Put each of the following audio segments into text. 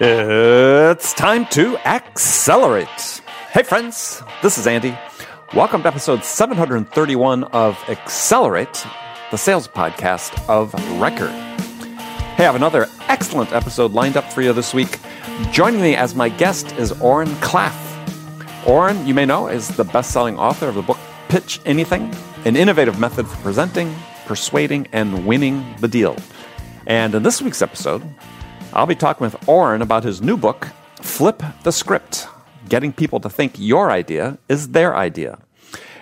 It's time to accelerate. Hey, friends, this is Andy. Welcome to episode 731 of Accelerate, the sales podcast of record. Hey, I have another excellent episode lined up for you this week. Joining me as my guest is Oren Klaff. Oren, you may know, is the best selling author of the book Pitch Anything, an innovative method for presenting, persuading, and winning the deal. And in this week's episode, I'll be talking with Oren about his new book, Flip the Script Getting People to Think Your Idea is Their Idea.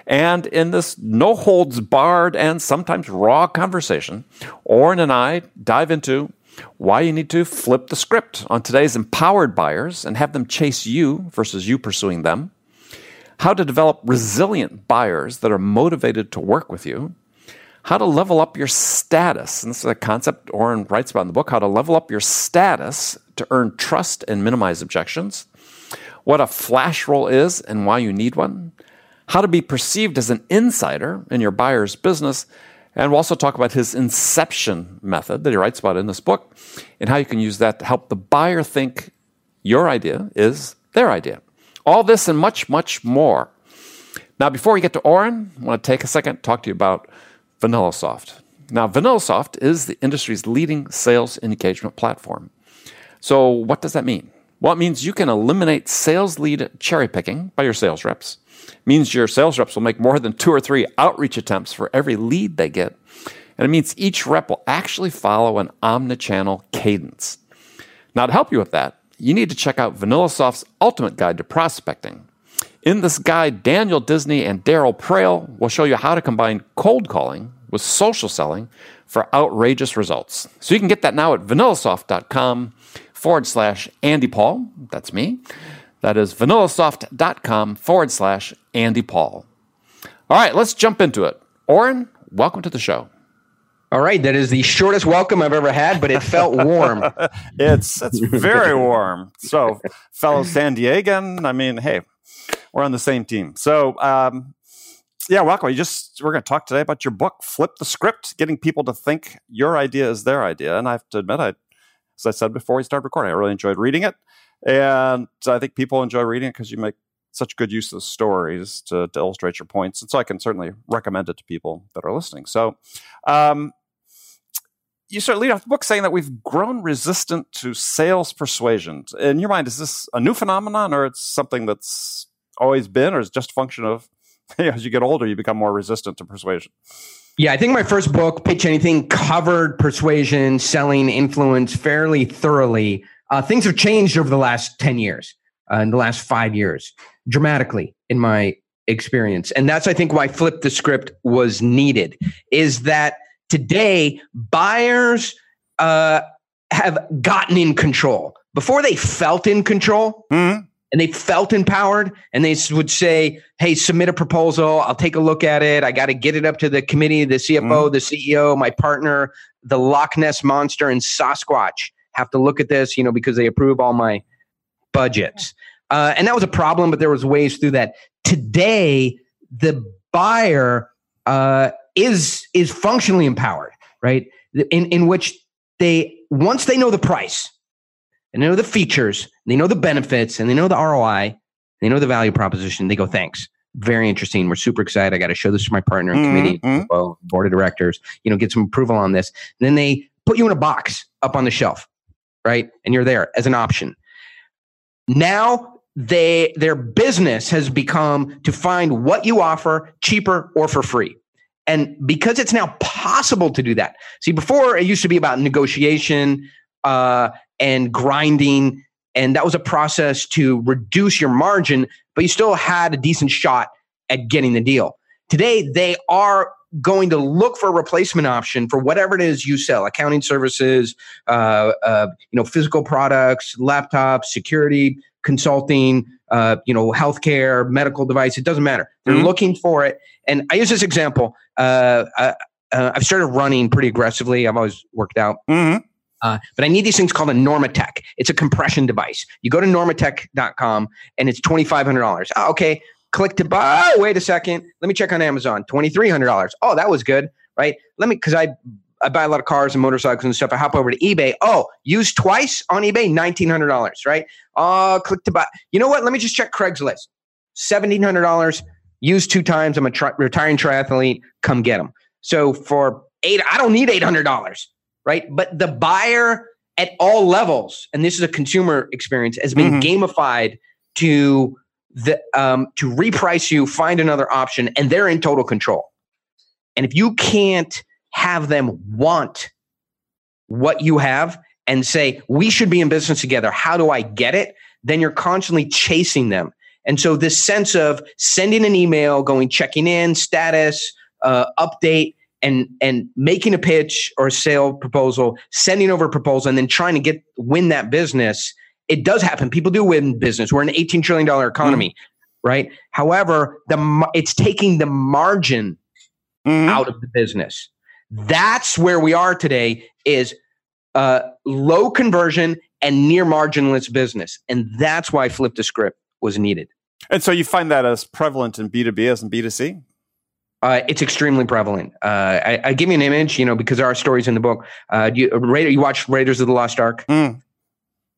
And in this no holds barred and sometimes raw conversation, Oren and I dive into why you need to flip the script on today's empowered buyers and have them chase you versus you pursuing them, how to develop resilient buyers that are motivated to work with you, how to level up your status. And this is a concept Oren writes about in the book how to level up your status to earn trust and minimize objections, what a flash roll is and why you need one, how to be perceived as an insider in your buyer's business. And we'll also talk about his inception method that he writes about in this book and how you can use that to help the buyer think your idea is their idea. All this and much, much more. Now, before we get to Oren, I want to take a second to talk to you about VanillaSoft. Now, VanillaSoft is the industry's leading sales engagement platform. So, what does that mean? Well, it means you can eliminate sales lead cherry picking by your sales reps. It means your sales reps will make more than two or three outreach attempts for every lead they get. And it means each rep will actually follow an omnichannel cadence. Now, to help you with that, you need to check out VanillaSoft's Ultimate Guide to Prospecting. In this guide, Daniel Disney and Daryl Praill will show you how to combine cold calling with social selling for outrageous results. So you can get that now at vanillasoft.com forward slash Andy Paul. That's me. That is vanillasoft.com forward slash Andy Paul. All right, let's jump into it. Oren, welcome to the show. All right, that is the shortest welcome I've ever had, but it felt warm. it's it's very warm. So, fellow San Diegan, I mean, hey, we're on the same team. So, um, yeah, welcome. You just we're going to talk today about your book, Flip the Script, getting people to think your idea is their idea. And I have to admit, I, as I said before we started recording, I really enjoyed reading it, and I think people enjoy reading it because you make such good use of the stories to, to, illustrate your points. And so I can certainly recommend it to people that are listening. So, um, you start lead off the book saying that we've grown resistant to sales persuasion. In your mind, is this a new phenomenon, or it's something that's always been, or is just a function of as you get older, you become more resistant to persuasion. Yeah, I think my first book, Pitch Anything, covered persuasion, selling, influence fairly thoroughly. Uh, things have changed over the last 10 years, uh, in the last five years, dramatically in my experience. And that's, I think, why Flip the Script was needed, is that today buyers uh, have gotten in control. Before they felt in control, mm-hmm and they felt empowered and they would say, Hey, submit a proposal. I'll take a look at it. I got to get it up to the committee, the CFO, mm. the CEO, my partner, the Loch Ness monster and Sasquatch have to look at this, you know, because they approve all my budgets. Uh, and that was a problem, but there was ways through that. Today, the buyer uh, is is functionally empowered, right? In in which they once they know the price, and they know the features, they know the benefits, and they know the ROI, they know the value proposition. They go, thanks. Very interesting. We're super excited. I got to show this to my partner and mm-hmm. committee, board of directors, you know, get some approval on this. And then they put you in a box up on the shelf, right? And you're there as an option. Now they their business has become to find what you offer cheaper or for free. And because it's now possible to do that. See, before it used to be about negotiation, uh, and grinding. And that was a process to reduce your margin, but you still had a decent shot at getting the deal. Today, they are going to look for a replacement option for whatever it is you sell accounting services uh, uh, you know physical products laptops security consulting uh, you know healthcare medical device it doesn't matter they're mm-hmm. looking for it and i use this example uh, I, have started running pretty aggressively i've always worked out mm-hmm. Uh, but I need these things called a Normatec. It's a compression device. You go to normatec.com and it's $2,500. Oh, okay. Click to buy. Oh, wait a second. Let me check on Amazon. $2,300. Oh, that was good, right? Let me, because I I buy a lot of cars and motorcycles and stuff. I hop over to eBay. Oh, used twice on eBay, nineteen hundred dollars, right? Uh, click to buy. You know what? Let me just check Craigslist. Seventeen hundred dollars. Used two times. I'm a tri- retiring triathlete. Come get them. So for eight, I don't need eight hundred dollars, right? But the buyer at all levels, and this is a consumer experience, has been mm-hmm. gamified to the um, to reprice you, find another option, and they're in total control. And if you can't have them want what you have and say, we should be in business together, how do I get it? Then you're constantly chasing them. And so this sense of sending an email, going checking in, status, uh, update, and and making a pitch or a sale proposal, sending over a proposal, and then trying to get win that business it does happen. People do win business. We're an $18 trillion economy, mm-hmm. right? However, the it's taking the margin mm-hmm. out of the business. That's where we are today is uh, low conversion and near marginless business. And that's why flip the script was needed. And so you find that as prevalent in B2B as in B2C? Uh, it's extremely prevalent. Uh, I, I, give you an image, you know, because there are stories in the book. Uh, you, you watch Raiders of the Lost Ark? Mm.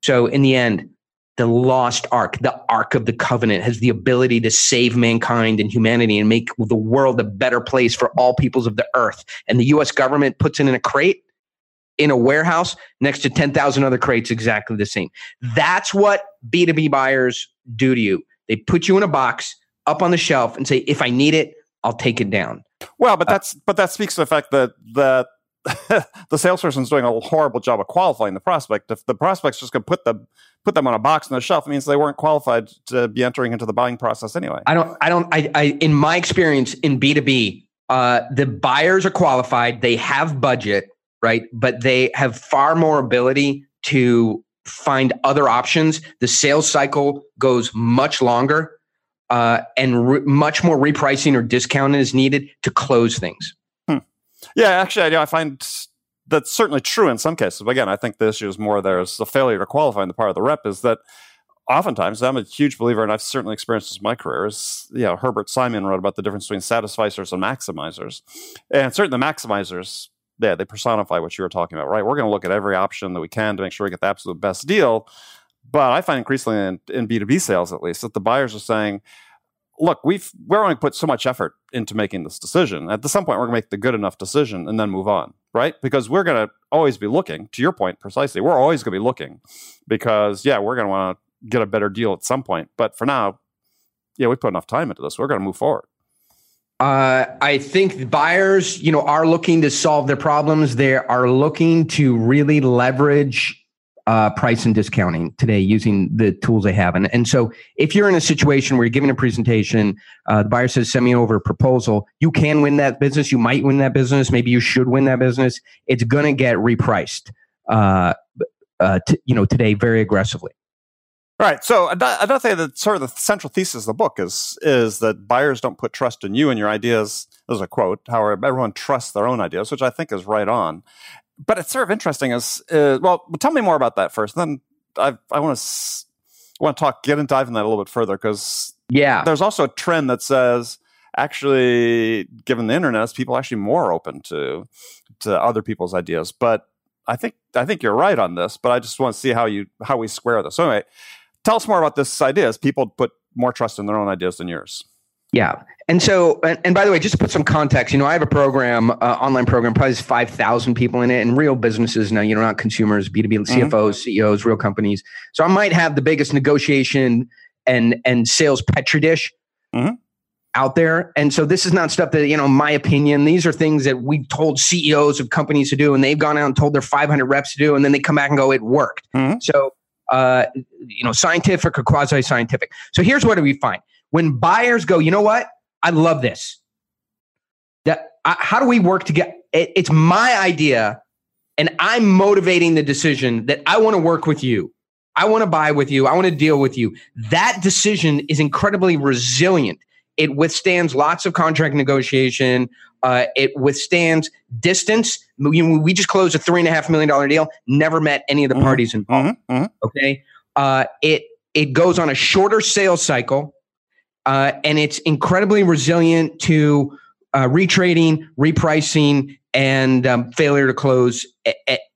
So in the end, the lost ark, the ark of the covenant, has the ability to save mankind and humanity and make the world a better place for all peoples of the earth. And the US government puts it in a crate in a warehouse next to 10,000 other crates exactly the same. That's what B2B buyers do to you. They put you in a box up on the shelf and say, if I need it, I'll take it down. Well, but that's but that speaks to the fact that that the salesperson's doing a horrible job of qualifying the prospect. If the prospect's just going to put them put them on a box on the shelf, it means they weren't qualified to be entering into the buying process anyway. I don't. I don't. I. I in my experience in B two B, uh, the buyers are qualified. They have budget, right? But they have far more ability to find other options. The sales cycle goes much longer, uh, and re- much more repricing or discounting is needed to close things. Yeah, actually, I, I find that's certainly true in some cases. But again, I think the issue is more there's a failure to qualify on the part of the rep is that oftentimes I'm a huge believer, and I've certainly experienced this in my career. Is you know Herbert Simon wrote about the difference between satisficers and maximizers, and certainly the maximizers, yeah, they personify what you were talking about, right? We're going to look at every option that we can to make sure we get the absolute best deal. But I find increasingly in, in B2B sales, at least, that the buyers are saying, look, we've we're only put so much effort into making this decision. At some point, we're going to make the good enough decision and then move on, right? Because we're going to always be looking. To your point, precisely, we're always going to be looking because yeah, we're going to want to get a better deal at some point. But for now, yeah, we put enough time into this. We're going to move forward. Uh, I think buyers, you know, are looking to solve their problems. They are looking to really leverage uh, price and discounting today using the tools they have. And, and so if you're in a situation where you're giving a presentation, uh, the buyer says, send me over a proposal, you can win that business. You might win that business. Maybe you should win that business. It's going to get repriced, uh, uh, t- you know, today very aggressively. Right. So another thing that sort of the central thesis of the book is is that buyers don't put trust in you and your ideas. There's a quote, however, everyone trusts their own ideas, which I think is right on but it's sort of interesting. Is uh, well, tell me more about that first. Then I I want to want to talk get and dive in that a little bit further because yeah, there's also a trend that says actually, given the internet, people are actually more open to to other people's ideas. But I think I think you're right on this. But I just want to see how you how we square this. So anyway, tell us more about this idea. Is people put more trust in their own ideas than yours? Yeah. And so, and, and, by the way, just to put some context, you know, I have a program, uh, online program, probably 5,000 people in it and real businesses now, you know, not consumers, B2B CFOs, mm-hmm. CEOs, real companies. So I might have the biggest negotiation and, and sales petri dish mm-hmm. out there. And so this is not stuff that, you know, my opinion, these are things that we told CEOs of companies to do and they've gone out and told their 500 reps to do. And then they come back and go, it worked. Mm-hmm. So, uh, you know, scientific or quasi scientific. So here's what do we find when buyers go, you know what? I love this. That I, how do we work together? It, it's my idea, and I'm motivating the decision that I want to work with you. I want to buy with you. I want to deal with you. That decision is incredibly resilient. It withstands lots of contract negotiation. Uh, it withstands distance. We, we, just closed a three and a half million dollar deal. Never met any of the mm-hmm. parties involved. Mm-hmm. mm-hmm. Okay. Uh, it it goes on a shorter sales cycle uh, and it's incredibly resilient to uh, retrading, repricing, and um, failure to close,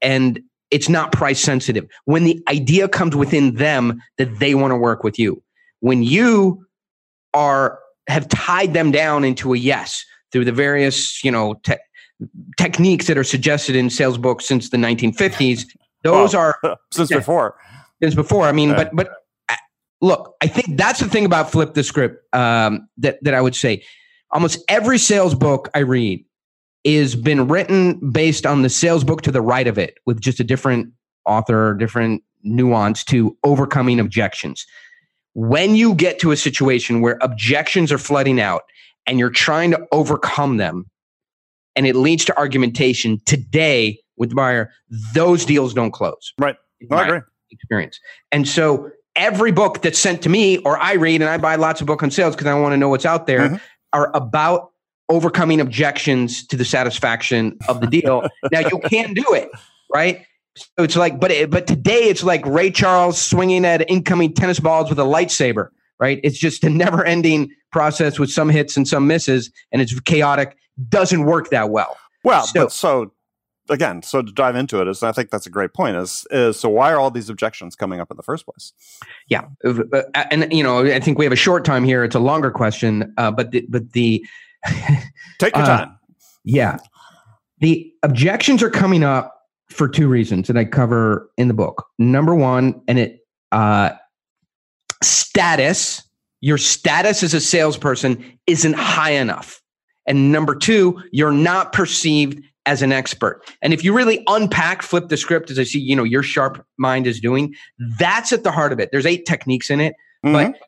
and it's not price sensitive. When the idea comes within them that they want to work with you, when you are have tied them down into a yes through the various you know te- techniques that are suggested in sales books since the 1950s, those well, are since yeah, before. Since before, I mean, but but look, I think that's the thing about flip the script um, that that I would say. Almost every sales book I read is been written based on the sales book to the right of it with just a different author, different nuance to overcoming objections. When you get to a situation where objections are flooding out and you're trying to overcome them and it leads to argumentation today with the buyer, those deals don't close. Right. I agree. Experience. And so every book that's sent to me or I read and I buy lots of book on sales because I want to know what's out there mm-hmm. are about overcoming objections to the satisfaction of the deal. now you can do it, right? So it's like, but it, but today it's like Ray Charles swinging at incoming tennis balls with a lightsaber, right? It's just a never-ending process with some hits and some misses, and it's chaotic. Doesn't work that well. Well, so, but so again, so to dive into it is, I think that's a great point. Is is so why are all these objections coming up in the first place? Yeah, and you know, I think we have a short time here. It's a longer question, uh, but the, but the Take your uh, time. Yeah. The objections are coming up for two reasons that I cover in the book. Number one, and it uh, status, your status as a salesperson isn't high enough. And number two, you're not perceived as an expert. And if you really unpack, flip the script, as I see, you know, your sharp mind is doing, that's at the heart of it. There's eight techniques in it, mm-hmm. but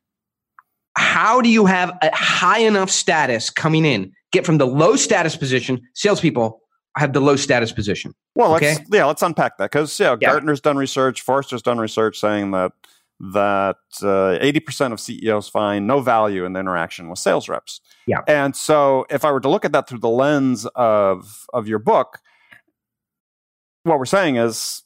how do you have a high enough status coming in? Get from the low status position. Salespeople have the low status position. Well, okay? let's, yeah, let's unpack that because yeah, yeah, Gartner's done research, Forrester's done research saying that that uh, eighty uh, percent of CEOs find no value in the interaction with sales reps. Yeah, and so if I were to look at that through the lens of of your book, what we're saying is,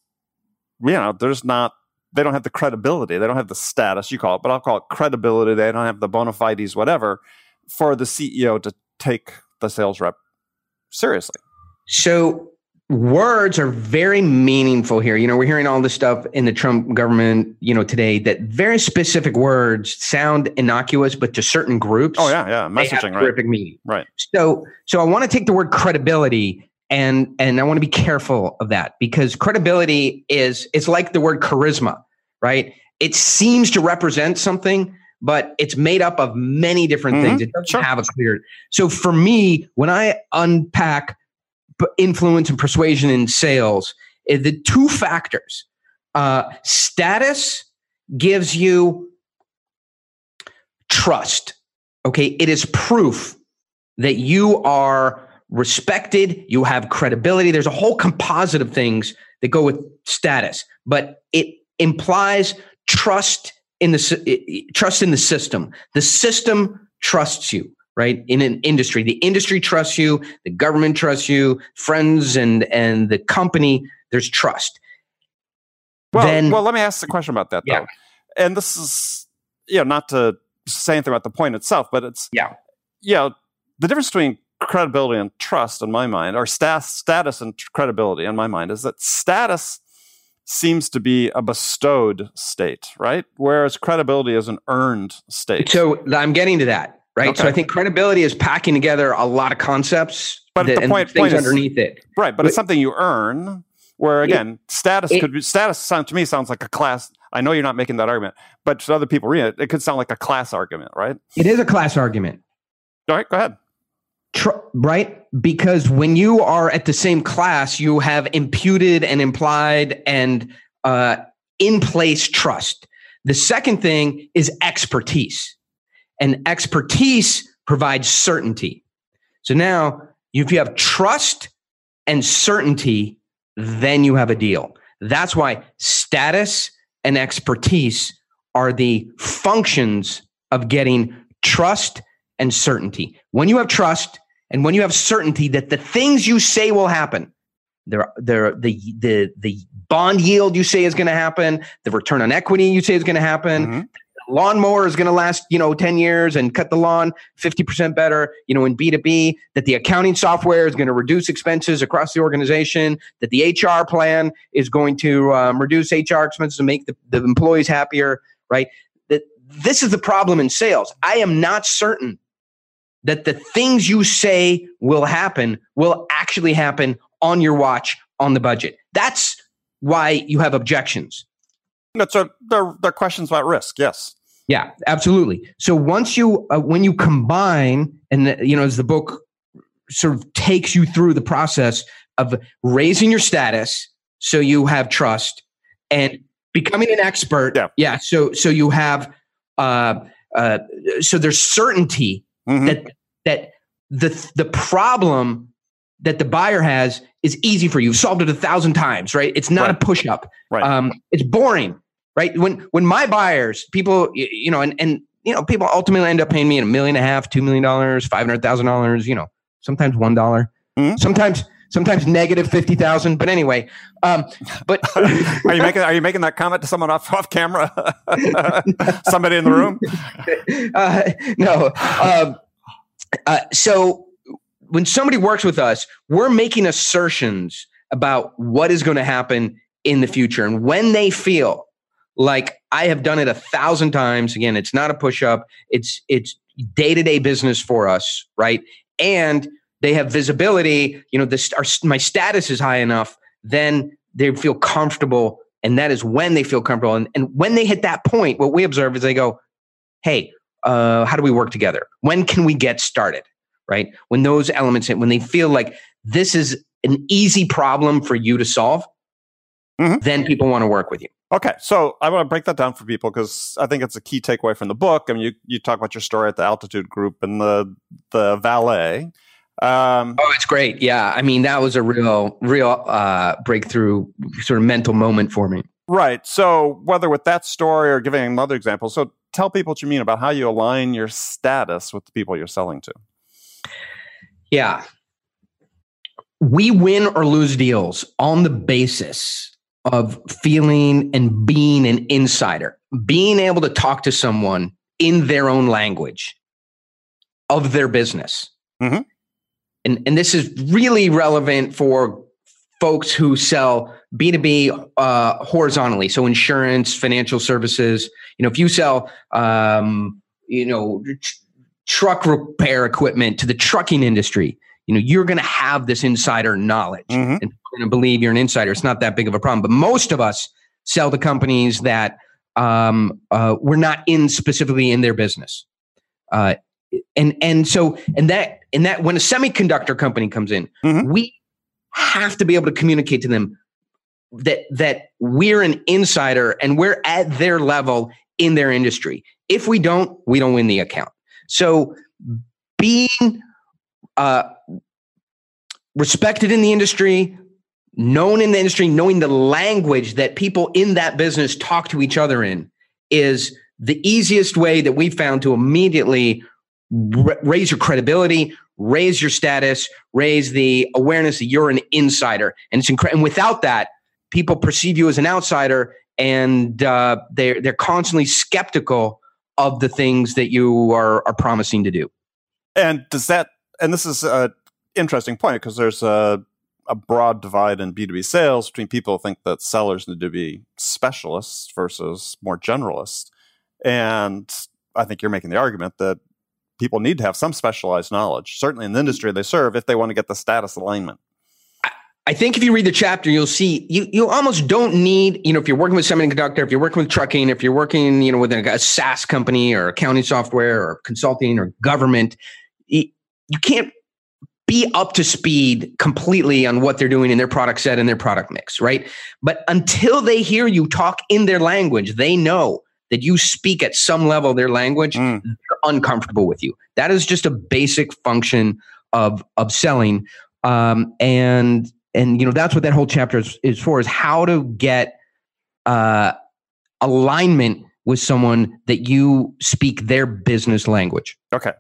you know, there's not they don't have the credibility, they don't have the status, you call it, but I'll call it credibility. They don't have the bona fides, whatever, for the CEO to take the sales rep seriously. So words are very meaningful here. You know, we're hearing all this stuff in the Trump government, you know, today that very specific words sound innocuous, but to certain groups, oh yeah, yeah, messaging, right? Terrific meaning, right? So, so I want to take the word credibility and and I want to be careful of that because credibility is it's like the word charisma, right? It seems to represent something, but it's made up of many different mm-hmm. things. It doesn't sure. have a clear. So for me, when I unpack influence and persuasion in sales, eh, the two factors, uh, status gives you trust. Okay, it is proof that you are respected, you have credibility. There's a whole composite of things that go with status, but it implies trust in the trust in the system. The system trusts you, right? In an industry, the industry trusts you, the government trusts you, friends and and the company. There's trust. Well, then, well, let me ask the question about that though. Yeah. And this is, you know, not to say anything about the point itself, but it's yeah, yeah. You know, the difference between credibility and trust in my mind, or stat- status and credibility in my mind, is that status seems to be a bestowed state, right? Whereas credibility is an earned state. So I'm getting to that, right? Okay. So I think credibility is packing together a lot of concepts, but that, the point, things point is, underneath it, right? But, but, it's something you earn. Where again, it, status it, could be status. Sound to me sounds like a class. I know you're not making that argument, but to other people read it, it could sound like a class argument, right? It is a class argument. All right, go ahead. Tr- right? Because when you are at the same class, you have imputed and implied and uh, in place trust. The second thing is expertise, and expertise provides certainty. So now, if you have trust and certainty, then you have a deal. That's why status and expertise are the functions of getting trust and certainty. When you have trust and when you have certainty that the things you say will happen, the the the bond yield you say is going to happen, the return on equity you say is going to happen, mm-hmm. Lawnmower is going to last, you know, 10 years and cut the lawn 50% better, you know, in B2B, that the accounting software is going to reduce expenses across the organization, that the HR plan is going to um, reduce HR expenses and make the, the employees happier, right? That this is the problem in sales. I am not certain that the things you say will happen will actually happen on your watch on the budget. That's why you have objections. That's a they're, they're questions about risk. Yes. Yeah, absolutely. So once you uh, when you combine and the, you know as the book sort of takes you through the process of raising your status so you have trust and becoming an expert. Yeah. Yeah. So so you have uh, uh, so there's certainty Mhm. that that the the problem that the buyer has is easy for you. You've solved it a thousand times, right? It's not Right. a push up. Right. Um, it's boring, right? When when my buyers, people, you know, and and you know, people ultimately end up paying me a million and a half, two million dollars, five hundred thousand dollars. You know, sometimes one dollar, Mhm. sometimes sometimes negative fifty thousand. But anyway, um, but are you making are you making that comment to someone off off camera? Somebody in the room? uh, no. Um, uh, so when somebody works with us, we're making assertions about what is going to happen in the future. And when they feel like I have done it a thousand times, again, it's not a push up, it's it's day to day business for us, right? And they have visibility, you know, this our, my status is high enough, then they feel comfortable. And that is when they feel comfortable. And, and when they hit that point, what we observe is they go, hey, uh, how do we work together? When can we get started? Right? When those elements, hit, when they feel like this is an easy problem for you to solve, Mhm. then people want to work with you. Okay, so I want to break that down for people because I think it's a key takeaway from the book. I mean, you, you talk about your story at the Altitude Group and the the valet. Um, Oh, it's great. Yeah. I mean, that was a real, real uh, breakthrough sort of mental moment for me. Right. So whether with that story or giving another example, so tell people what you mean about how you align your status with the people you're selling to. Yeah. We win or lose deals on the basis of feeling and being an insider, being able to talk to someone in their own language of their business. Mhm. And, and this is really relevant for folks who sell B2B uh, horizontally. So insurance, financial services. You know, if you sell, um, you know, tr- truck repair equipment to the trucking industry, you know, you're going to have this insider knowledge Mhm. and going to believe you're an insider. It's not that big of a problem. But most of us sell to companies that um, uh, we're not in specifically in their business. Uh, and and so and that and that when a semiconductor company comes in, Mhm. we have to be able to communicate to them that that we're an insider and we're at their level in their industry. If we don't, we don't win the account. So being uh, respected in the industry, known in the industry, knowing the language that people in that business talk to each other in is the easiest way that we found to immediately ra- raise your credibility, raise your status, raise the awareness that you're an insider. And it's incredible. And without that, people perceive you as an outsider and uh, they're, they're constantly skeptical of the things that you are, are promising to do. And does that, and this is an interesting point because there's a, a broad divide in B2B sales between people who think that sellers need to be specialists versus more generalists. And I think you're making the argument that people need to have some specialized knowledge, certainly in the industry they serve, if they want to get the status alignment. I think if you read the chapter, you'll see you you almost don't need, you know, if you're working with semiconductor, if you're working with trucking, if you're working, you know, with a, SaaS company or accounting software or consulting or government, you can't be up to speed completely on what they're doing in their product set and their product mix, right? But until they hear you talk in their language, they know that you speak at some level their language, Mm. they're uncomfortable with you. That is just a basic function of of selling. Um, and and you know that's what that whole chapter is, is for is how to get uh, alignment with someone that you speak their business language. Okay.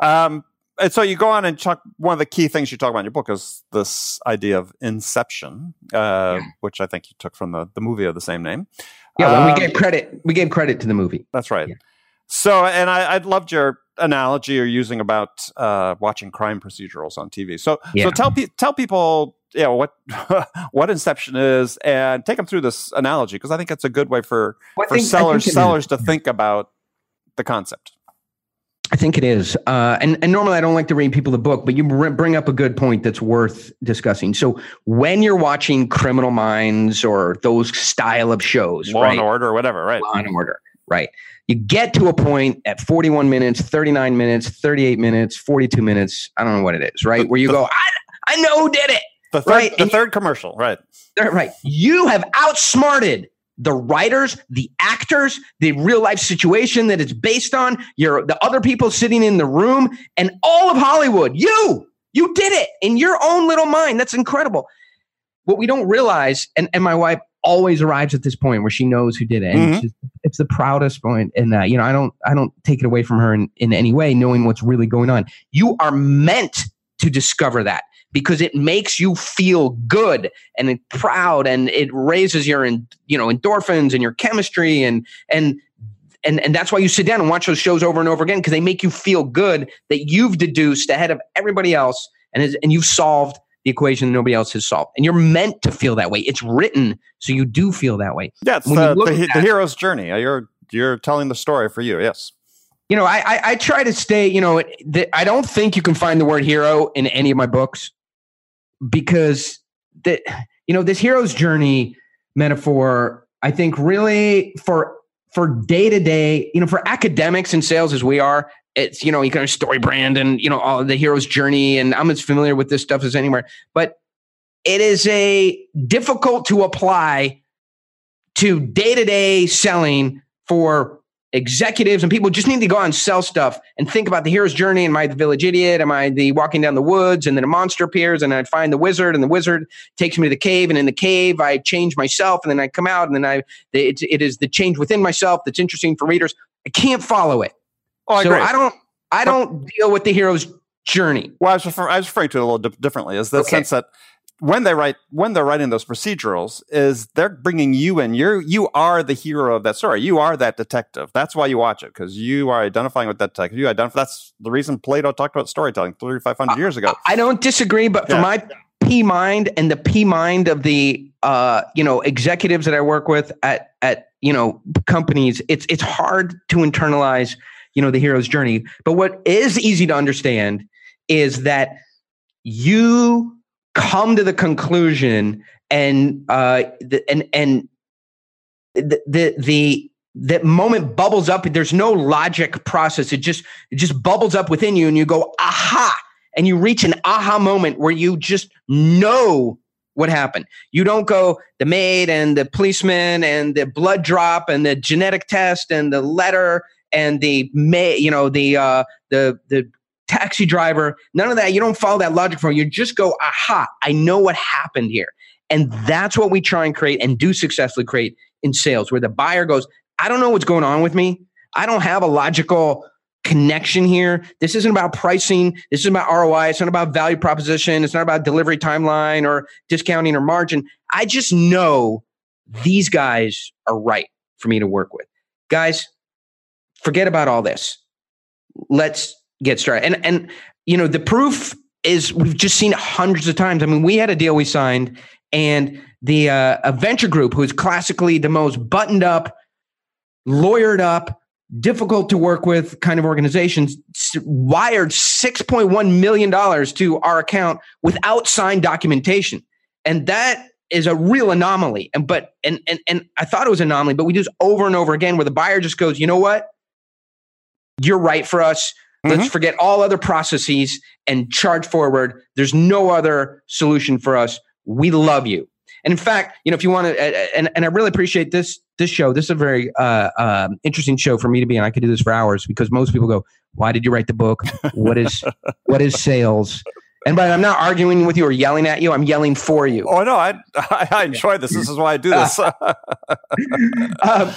Um, and so you go on and talk. One of the key things you talk about in your book is this idea of inception, uh, which I think you took from the, the movie of the same name. Yeah, well, um, we gave credit. We gave credit to the movie. That's right. Yeah. So, and I, I loved your analogy you're using about uh, watching crime procedurals on TV. So, yeah. so tell pe- tell people, you know, what what Inception is, and take them through this analogy because I think it's a good way for well, for think, sellers sellers to think about the concept. I think it is. Uh, and, and normally I don't like to read people the book, but you bring up a good point that's worth discussing. So when you're watching Criminal Minds or those style of shows, Law right? and Order or whatever, right? Law and Order, right? You get to a point at 41 minutes, 39 minutes, 38 minutes, 42 minutes. I don't know what it is, right? Where you go, I, I know who did it. The third, right? the third commercial, right? Right. You have outsmarted the writers, the actors, the real life situation that it's based on, your the other people sitting in the room, and all of Hollywood. You, you did it in your own little mind. That's incredible. What we don't realize, and, and my wife always arrives at this point where she knows who did it. And mm-hmm. it's the proudest point. And uh, you know, I don't I don't take it away from her in, in any way, knowing what's really going on. You are meant to discover that because it makes you feel good and proud and it raises your you know endorphins and your chemistry and and and and that's why you sit down and watch those shows over and over again because they make you feel good that you've deduced ahead of everybody else and is, and you've solved the equation that nobody else has solved. And you're meant to feel that way. It's written so you do feel that way. Yeah it's the, the, the hero's journey. Uh, you're you're telling the story for you yes. You know, I, I, I try to stay. You know, the, I don't think you can find the word hero in any of my books because that you know this hero's journey metaphor i think really for for day to day you know for academics and sales as we are it's you know you kind of story brand and you know all the hero's journey and i'm as familiar with this stuff as anywhere but it is a difficult to apply to day to day selling for executives and people just need to go out and sell stuff and think about the hero's journey. Am I the village idiot? Am I the walking down the woods and then a monster appears and I find the wizard and the wizard takes me to the cave and in the cave I change myself and then I come out and then I it, it is the change within myself that's interesting for readers. I can't follow it. Oh, I so agree. I don't I don't deal with the hero's journey. Well, I was referring, I was referring to it a little di- differently. Is the okay. sense that when they write when they're writing those procedurals is they're bringing you in. You're you are the hero of that story. You are that detective. That's why you watch it because you are identifying with that detective. You identify that's the reason plato talked about storytelling 3500 years ago. I don't disagree but yeah. for my p mind and the p mind of the uh you know executives that i work with at at you know companies it's it's hard to internalize you know the hero's journey. But what is easy to understand is that you come to the conclusion and uh the, and and the the the that moment bubbles up. There's no logic process. It just it just bubbles up within you and you go aha! And you reach an aha moment where you just know what happened. You don't go the maid and the policeman and the blood drop and the genetic test and the letter and the may you know the uh the the taxi driver, none of that. You don't follow that logic from you just go, aha, I know what happened here. And that's what we try and create and do successfully create in sales, where the buyer goes, I don't know what's going on with me. I don't have a logical connection here. This isn't about pricing. This is about ROI. It's not about value proposition. It's not about delivery timeline or discounting or margin. I just know these guys are right for me to work with. Guys, forget about all this. Let's get started. And and you know, the proof is we've just seen hundreds of times. I mean, we had a deal we signed, and the uh, a venture group who is classically the most buttoned up, lawyered up, difficult to work with kind of organizations wired $6.1 million to our account without signed documentation. And that is a real anomaly. And but and and and I thought it was an anomaly, but we do this over and over again where the buyer just goes, you know what? You're right for us. Mm-hmm. Let's forget all other processes and charge forward. There's no other solution for us. We love you. And in fact, you know, if you want to, and, and I really appreciate this this show. This is a very uh, uh, interesting show for me to be in. I could do this for hours because most people go, "Why did you write the book? What is what is sales?" And but I'm not arguing with you or yelling at you. I'm yelling for you. Oh no, I I, I enjoy this. This is why I do this. um,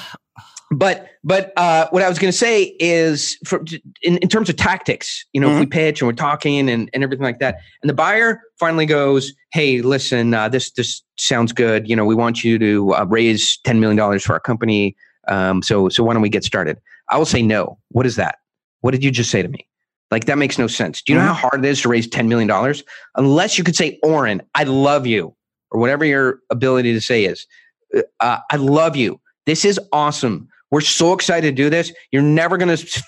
but but uh, what I was going to say is, for, in, in terms of tactics, you know, mm-hmm. if we mm-hmm. pitch and we're talking and, and everything like that, and the buyer finally goes, "Hey, listen, uh, this this sounds good. You know, we want you to uh, raise ten million dollars for our company. Um, so so why don't we get started?" I will say no. What is that? What did you just say to me? Like that makes no sense. Do you mm-hmm. know how hard it is to raise ten million dollars? Unless you could say, "Oren, I love you," or whatever your ability to say is. Uh, I love you. This is awesome we're so excited to do this. You're never going to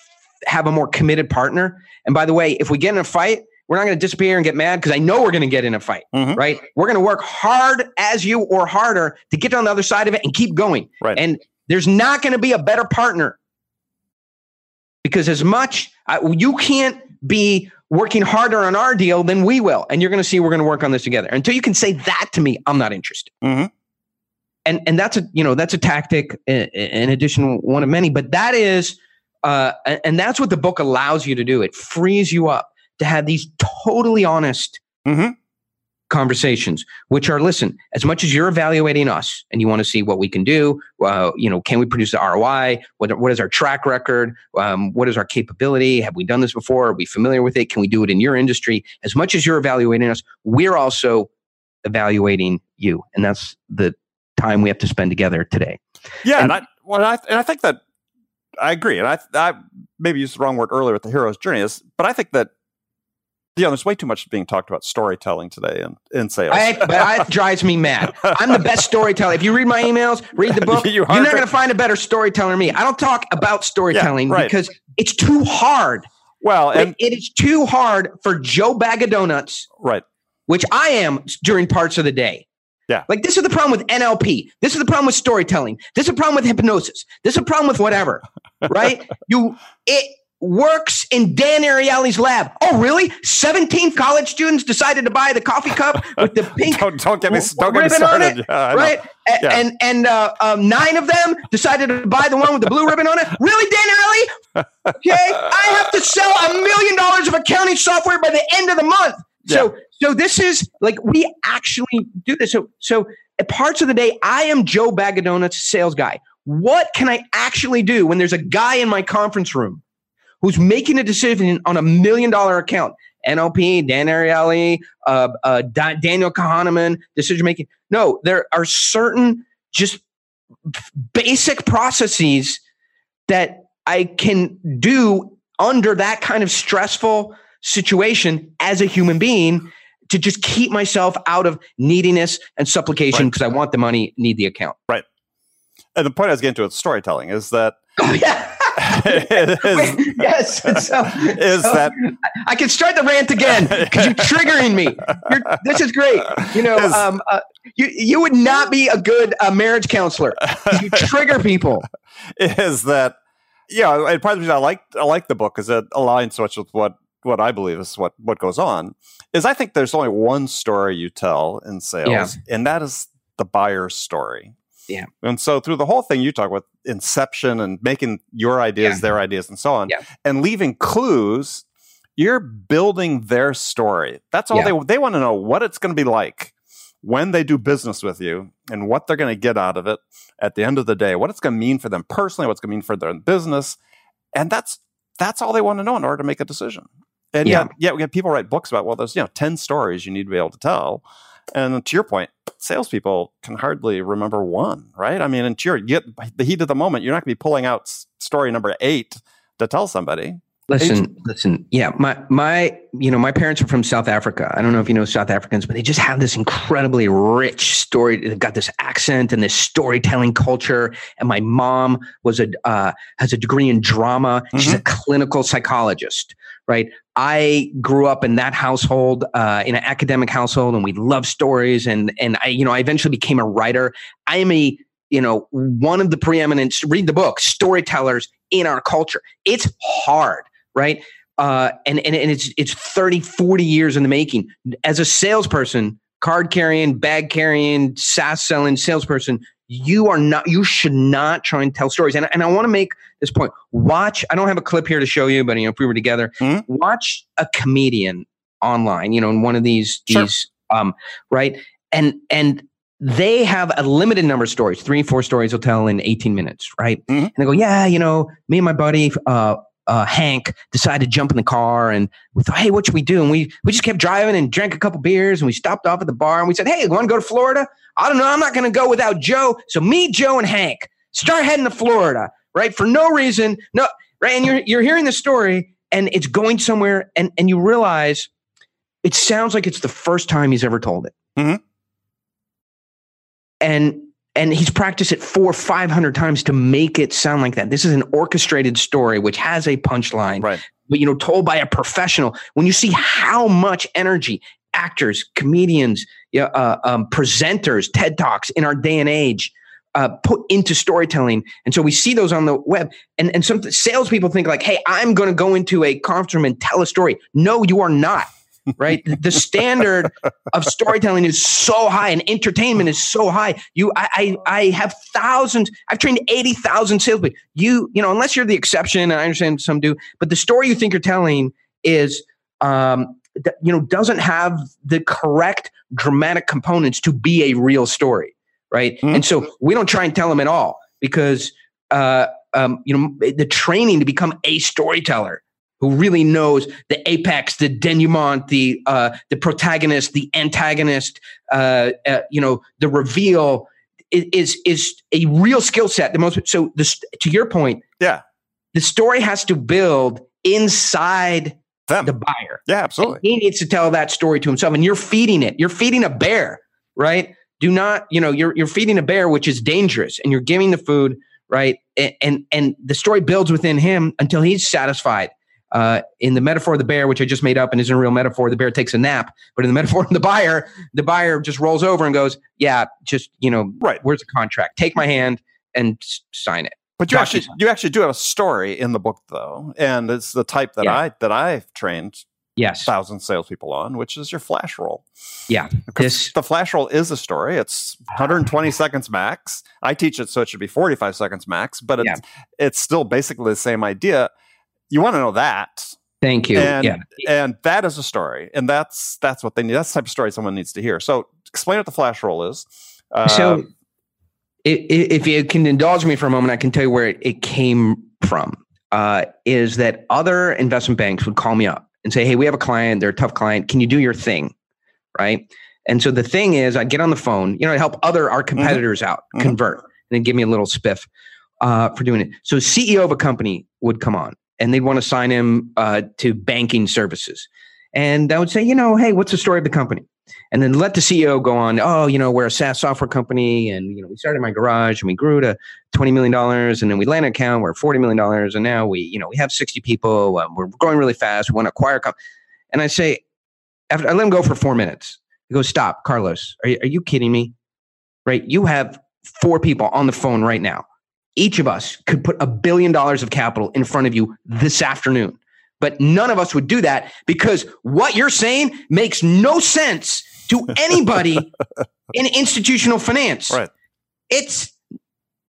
have a more committed partner. And by the way, if we get in a fight, we're not going to disappear and get mad because I know we're going to get in a fight, mm-hmm. right? We're going to work hard as you or harder to get on the other side of it and keep going. Right. And there's not going to be a better partner because as much uh, you can't be working harder on our deal than we will. And you're going to see we're going to work on this together. Until you can say that to me, I'm not interested. Mm-hmm and and that's a you know that's a tactic in addition one of many but that is uh, and that's what the book allows you to do. It frees you up to have these totally honest mm-hmm. conversations which are listen as much as you're evaluating us and you want to see what we can do uh, you know can we produce the roi what, what is our track record? Um, what is our capability? Have we done this before? Are we familiar with it? Can we do it in your industry? As much as you're evaluating us we're also evaluating you. And that's the time we have to spend together today. Yeah, and, and I well, I, and I think that I agree, and I, I maybe used the wrong word earlier with the hero's journey is, but I think that you know, there's way too much being talked about storytelling today in, in sales. I, but that drives me mad. I'm the best storyteller. If you read my emails, read the book, you are not going to find a better storyteller than me. I don't talk about storytelling yeah, right. because it's too hard. Well, and it, it is too hard for Joe Bag of Donuts, right? Which I am during parts of the day. Yeah. Like this is the problem with NLP. This is the problem with storytelling. This is the problem with hypnosis. This is a problem with whatever. right? You it works in Dan Ariely's lab. Oh, really? 17 college students decided to buy the coffee cup with the pink don't, don't get me don't get me started. It, yeah, right? Yeah. And and uh, um, nine of them decided to buy the one with the blue ribbon on it. Really, Dan Ariely? Okay, I have to sell a million dollars of accounting software by the end of the month. So yeah. So this is like we actually do this. So so at parts of the day, I am Joe Bag of Donuts sales guy. What can I actually do when there's a guy in my conference room who's making a decision on a million dollar account? NLP, Dan Ariely, uh, uh, Daniel Kahneman, decision making. No, there are certain just basic processes that I can do under that kind of stressful situation as a human being to just keep myself out of neediness and supplication because right. I want the money, need the account. Right. And the point I was getting to with storytelling is that. Oh, yeah. is, yes. So, is so that I can start the rant again because you're triggering me. You're, this is great. You know, is, um, uh, you you would not be a good uh, marriage counselor. You trigger people. Is that yeah? And part of the reason I like I like the book is it aligns so much with what what I believe is what what goes on is I think there's only one story you tell in sales, yeah. and that is the buyer's story. Yeah. And so through the whole thing, you talk about inception and making your ideas yeah. their ideas and so on, yeah. and leaving clues. You're building their story. That's all they they want to know what it's going to be like when they do business with you and what they're going to get out of it at the end of the day, what it's going to mean for them personally, what's going to mean for their business. And that's that's all they want to know in order to make a decision. And yeah, yeah, we have people write books about well, there's you know ten stories you need to be able to tell. And to your point, salespeople can hardly remember one, right? I mean, and to your, you the heat of the moment, you're not going to be pulling out story number eight to tell somebody. Listen, listen. Yeah, my my you know my parents are from South Africa. I don't know if you know South Africans, but they just have this incredibly rich story. They've got this accent and this storytelling culture. And my mom was a uh, has a degree in drama. Mm-hmm. She's a clinical psychologist, right? I grew up in that household, uh, in an academic household, and we love stories. And and I, you know, I eventually became a writer. I am a, you know, one of the preeminent. Read the book, storytellers in our culture. It's hard, right? Uh, and, and and it's it's 30, 40 years in the making. As a salesperson, card carrying, bag carrying, SaaS selling salesperson, you are not you should not try and tell stories and, and i want to make this point watch i don't have a clip here to show you but you know if we were together mm-hmm. watch a comedian online you know in one of these sure. these um right and and they have a limited number of stories, three, four stories they'll tell in 18 minutes, right? Mhm. And they go, yeah, you know, me and my buddy, uh, uh, Hank decided to jump in the car and we thought, hey, what should we do? And we, we just kept driving and drank a couple beers and we stopped off at the bar and we said, hey, you want to go to Florida? I don't know. I'm not going to go without Joe. So me, Joe, and Hank start heading to Florida, right? For no reason. No, right? And you're, you're hearing the story and it's going somewhere and, and you realize it sounds like it's the first time he's ever told it. Mhm. And and he's practiced it four, five hundred times to make it sound like that. This is an orchestrated story which has a punchline, Right. but you know, told by a professional. When you see how much energy actors, comedians, uh, um, presenters, TED talks in our day and age. Uh, put into storytelling, and so we see those on the web. And and some salespeople think like, "Hey, I'm going to go into a conference room and tell a story." No, you are not. Right? the standard of storytelling is so high, and entertainment is so high. You, I, I, I have thousands. I've trained eighty thousand salespeople. You, you know, unless you're the exception, and I understand some do, but the story you think you're telling is, um, th- you know, doesn't have the correct dramatic components to be a real story, right? Mhm. And so we don't try and tell them at all because, uh, um, you know, the training to become a storyteller who really knows the apex, the denouement, the uh, the protagonist, the antagonist, uh, uh, you know, the reveal is is a real skill set. The most so this to your point, Yeah. the story has to build inside Them. the buyer. yeah, absolutely. He needs to tell that story to himself, and you're feeding it. You're feeding a bear, right? Do not, you know, you're you're feeding a bear, which is dangerous, and you're giving the food, right? And and, and the story builds within him until he's satisfied. Uh, in the metaphor of the bear, which I just made up and isn't a real metaphor, the bear takes a nap. But in the metaphor of the buyer, the buyer just rolls over and goes, "Yeah, just you know, Right. where's the contract? Take my hand and sign it." But you actually you actually do have a story in the book though, and it's the type that Yeah. I that I've trained Yes, thousand salespeople on, which is your flash roll. Yeah. This- the flash roll is a story. It's 120 seconds max. I teach it so it should be 45 seconds max, but it's it's still basically the same idea. You want to know that, thank you. and yeah, and that is a story, and that's that's what they need. That's the type of story someone needs to hear. So explain what the flash roll is. Uh, so if you can indulge me for a moment, I can tell you where it, came from. Uh, is that other investment banks would call me up and say, "Hey, we have a client. They're a tough client. Can you do your thing?" Right. And so the thing is, I get on the phone. You know, I help other our competitors out Mhm. convert, and then give me a little spiff uh, for doing it. So CEO of a company would come on, and they'd want to sign him uh, to banking services, and I would say, you know, hey, what's the story of the company? and then let the CEO go on. Oh, you know, we're a SaaS software company, and you know, we started in my garage, and we grew to twenty million dollars, and then we landed an account, we're forty million dollars, and now we, you know, we have sixty people. Um, we're growing really fast. We want to acquire. Com-. And I say, after I let him go for four minutes, he goes, "Stop, Carlos. Are are you kidding me? Right? You have four people on the phone right now. Each of us could put a billion dollars of capital in front of you this afternoon." But none of us would do that because what you're saying makes no sense to anybody in institutional finance. Right. It's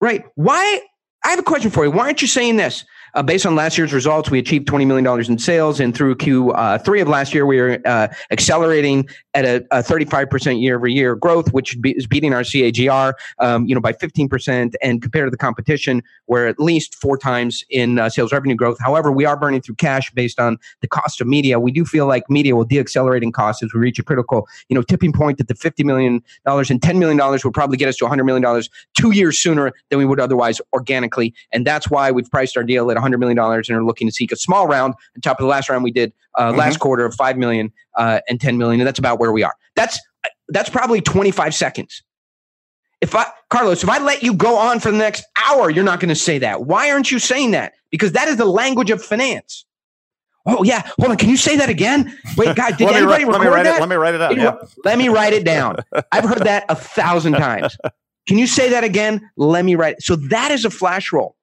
right. Why? I have a question for you. Why aren't you saying this? Uh, based on last year's results, we achieved $20 million in sales. And through Q3 of last year, we are uh, accelerating at a, a 35% year over year growth, which is beating our CAGR um, you know, by 15%. And compared to the competition, we're at least four times in uh, sales revenue growth. However, we are burning through cash based on the cost of media. We do feel like media will deaccelerate in cost as we reach a critical you know, tipping point that the $50 million and $10 million would probably get us to $100 million two years sooner than we would otherwise organically. And that's why we've priced our deal at $100 million and are looking to seek a small round on top of the last round we did uh, last quarter of 5 million uh, and 10 million. And that's about where we are. That's, that's probably 25 seconds. If I, Carlos, if I let you go on for the next hour, you're not going to say that. Why aren't you saying that? Because that is the language of finance. Oh yeah, hold on. Can you say that again? Wait, God, did anybody write- let me record write that? it. Let me write it out. Yeah. Let me write it down. I've heard that a thousand times. Can you say that again? Let me write it. So that is a flash roll.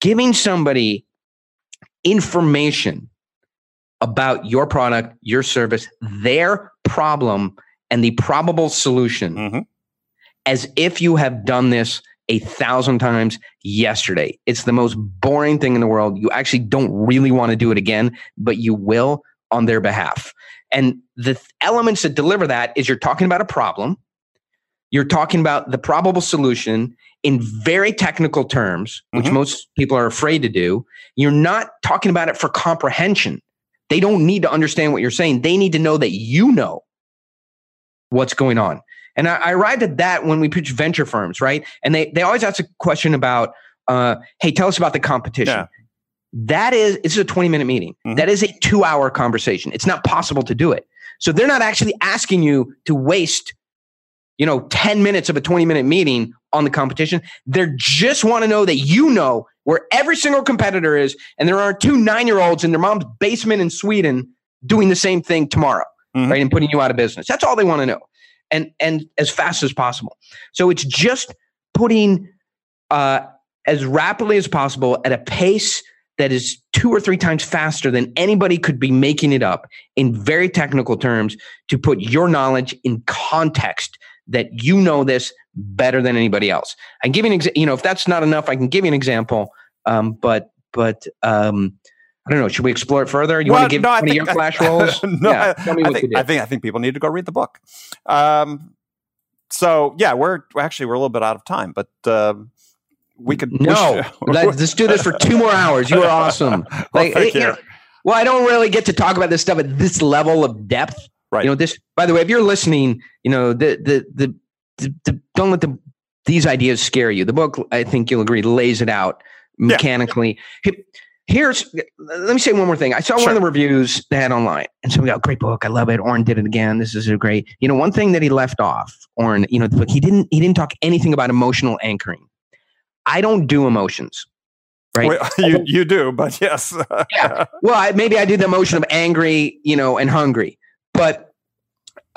Giving somebody information about your product, your service, their problem, and the probable solution Mhm. as if you have done this a thousand times yesterday. It's the most boring thing in the world. You actually don't really want to do it again, but you will on their behalf. And the th- elements that deliver that is you're talking about a problem. You're talking about the probable solution in very technical terms, which Mhm. most people are afraid to do. You're not talking about it for comprehension. They don't need to understand what you're saying. They need to know that you know what's going on. And I, I arrived at that when we pitch venture firms, right? And they they always ask a question about, uh, hey, tell us about the competition. Yeah. That is, this is a 20 minute meeting. Mhm. That is a two hour conversation. It's not possible to do it. So they're not actually asking you to waste, you know, 10 minutes of a 20 minute meeting on the competition. They just want to know that you know where every single competitor is, and there are two nine year olds in their mom's basement in Sweden doing the same thing tomorrow, Mhm. right? And putting you out of business. That's all they want to know. And and as fast as possible. So it's just putting uh, as rapidly as possible at a pace that is two or three times faster than anybody could be making it up in very technical terms to put your knowledge in context that you know this better than anybody else. I can give you an example. You know, if that's not enough, I can give you an example. Um, but but um, I don't know. Should we explore it further? You Well, want to give no, I one of think- your flash rolls? no, yeah, I, tell me I what think. I think I think people need to go read the book. Um, so yeah, we're actually we're a little bit out of time, but um, we could No, let's, do this for two more hours. You are awesome. Well, thank you you. know, well, I don't really get to talk about this stuff at this level of depth. Right. You know, this. By the way, if you're listening, you know the the the, the, the don't let the these ideas scare you. The book, I think you'll agree, lays it out mechanically. He- Here's let me say one more thing. I saw one of the reviews they had online, and somebody got great book. I love it. Oren did it again. This is a great. You know, one thing that he left off, Oren. You know, the book he didn't he didn't talk anything about emotional anchoring. I don't do emotions. Right. Well, you you do, but yes. Yeah. Well, I, maybe I do the emotion of angry, you know, and hungry, but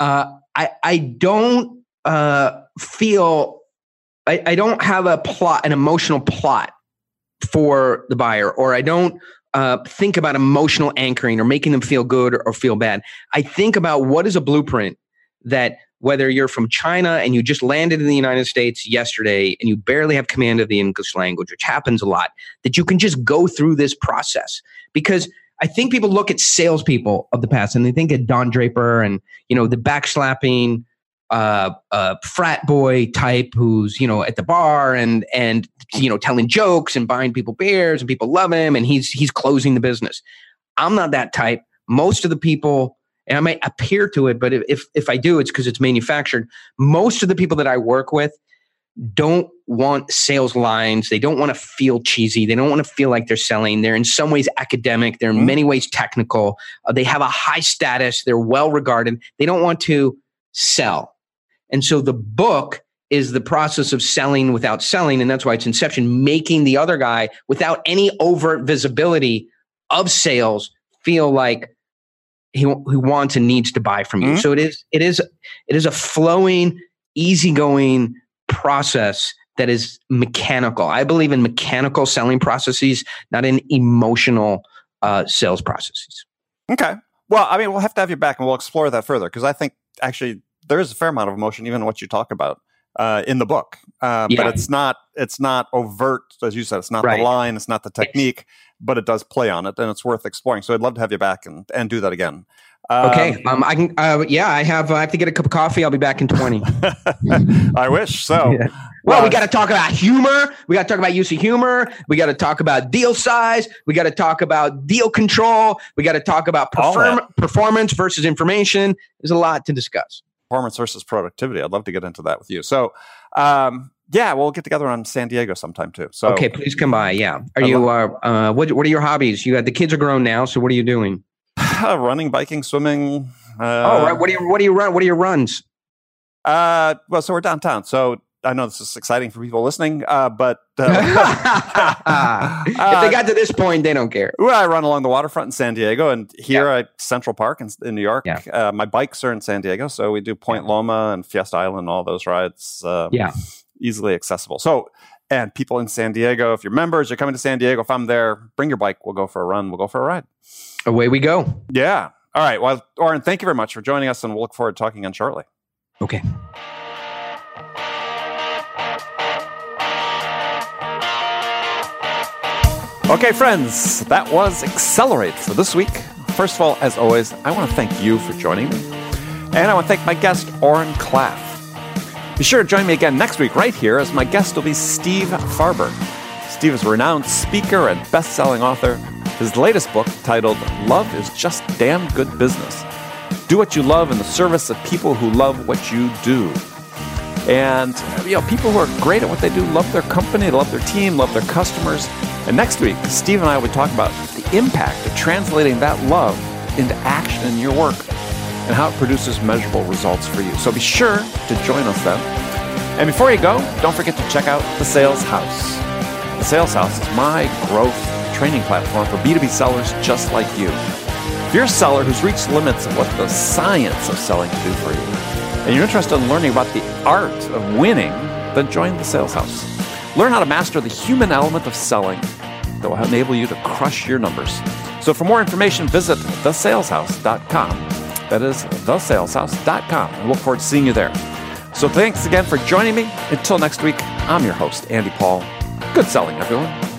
uh, I I don't uh, feel I, I don't have a plot, an emotional plot for the buyer, or I don't uh, think about emotional anchoring or making them feel good or, or feel bad. I think about what is a blueprint that whether you're from China and you just landed in the United States yesterday and you barely have command of the English language, which happens a lot, that you can just go through this process because I think people look at salespeople of the past and they think of Don Draper and you know the backslapping uh, uh, frat boy type who's you know at the bar and and you know telling jokes and buying people beers and people love him and he's he's closing the business. I'm not that type. Most of the people, and I might appear to it, but if if I do, it's because it's manufactured. Most of the people that I work with don't want sales lines. They don't want to feel cheesy. They don't want to feel like they're selling. They're in some ways academic. They're in Mhm. many ways technical. Uh, they have a high status. They're well regarded. They don't want to sell. And so the book is the process of selling without selling. And that's why it's inception, making the other guy without any overt visibility of sales feel like he, he wants and needs to buy from you. Mhm. So it is, it is, it is a flowing, easygoing process that is mechanical. I believe in mechanical selling processes, not in emotional uh, sales processes. Okay. Well, I mean, we'll have to have you back and we'll explore that further because I think actually there is a fair amount of emotion, even in what you talk about uh, in the book. Uh, Yeah. But it's not it's not overt, as you said. It's not Right. the line, it's not the technique, but it does play on it, and it's worth exploring. So I'd love to have you back and, and do that again. Um, Okay. Um, I can. Uh, yeah, I have. I have to get a cup of coffee. I'll be back in twenty. I wish so. Yeah. Well, we got to talk about humor. We got to talk about use of humor. We got to talk about deal size. We got to talk about deal control. We got to talk about perform- performance versus information. There's a lot to discuss. performance versus productivity. I'd love to get into that with you. So, um, yeah, we'll get together on San Diego sometime too. So, Okay, please come by. Yeah. Are I you? Uh, uh, what What are your hobbies? You got the kids are grown now. So what are you doing? running, biking, swimming. Uh, oh, right. What do you What do you run? What are your runs? Uh, well, so we're downtown. So I know this is exciting for people listening, uh, but uh, if uh, they got to this point, they don't care. well, I run along the waterfront in San Diego, and here at Central Park in, in New York. Yeah. Uh, my bikes are in San Diego, so we do Point Loma and Fiesta Island, all those rides. Uh, Yeah. easily accessible. So, and people in San Diego, if you're members, you're coming to San Diego. If I'm there, bring your bike. We'll go for a run. We'll go for a ride. Away we go. Yeah. All right. Well, Oren, thank you very much for joining us, and we'll look forward to talking again shortly. Okay. Okay, friends, that was Accelerate for this week. First of all, as always, I want to thank you for joining me. And I want to thank my guest, Oren Klaff. Be sure to join me again next week right here as my guest will be Steve Farber. Steve is a renowned speaker and best selling author. His latest book, titled Love is Just Damn Good Business. Do what you love in the service of people who love what you do. And you know, people who are great at what they do love their company, love their team, love their customers. And next week, Steve and I will talk about the impact of translating that love into action in your work and how it produces measurable results for you. So be sure to join us then. And before you go, don't forget to check out The Sales House. The Sales House is my growth training platform for B2B sellers just like you. If you're a seller who's reached limits of what the science of selling can do for you, and you're interested in learning about the art of winning, then join the Sales House. Learn how to master the human element of selling that will enable you to crush your numbers. So for more information, visit thesaleshouse.com. That is thesaleshouse.com. And look forward to seeing you there. So thanks again for joining me. Until next week, I'm your host, Andy Paul. Good selling, everyone.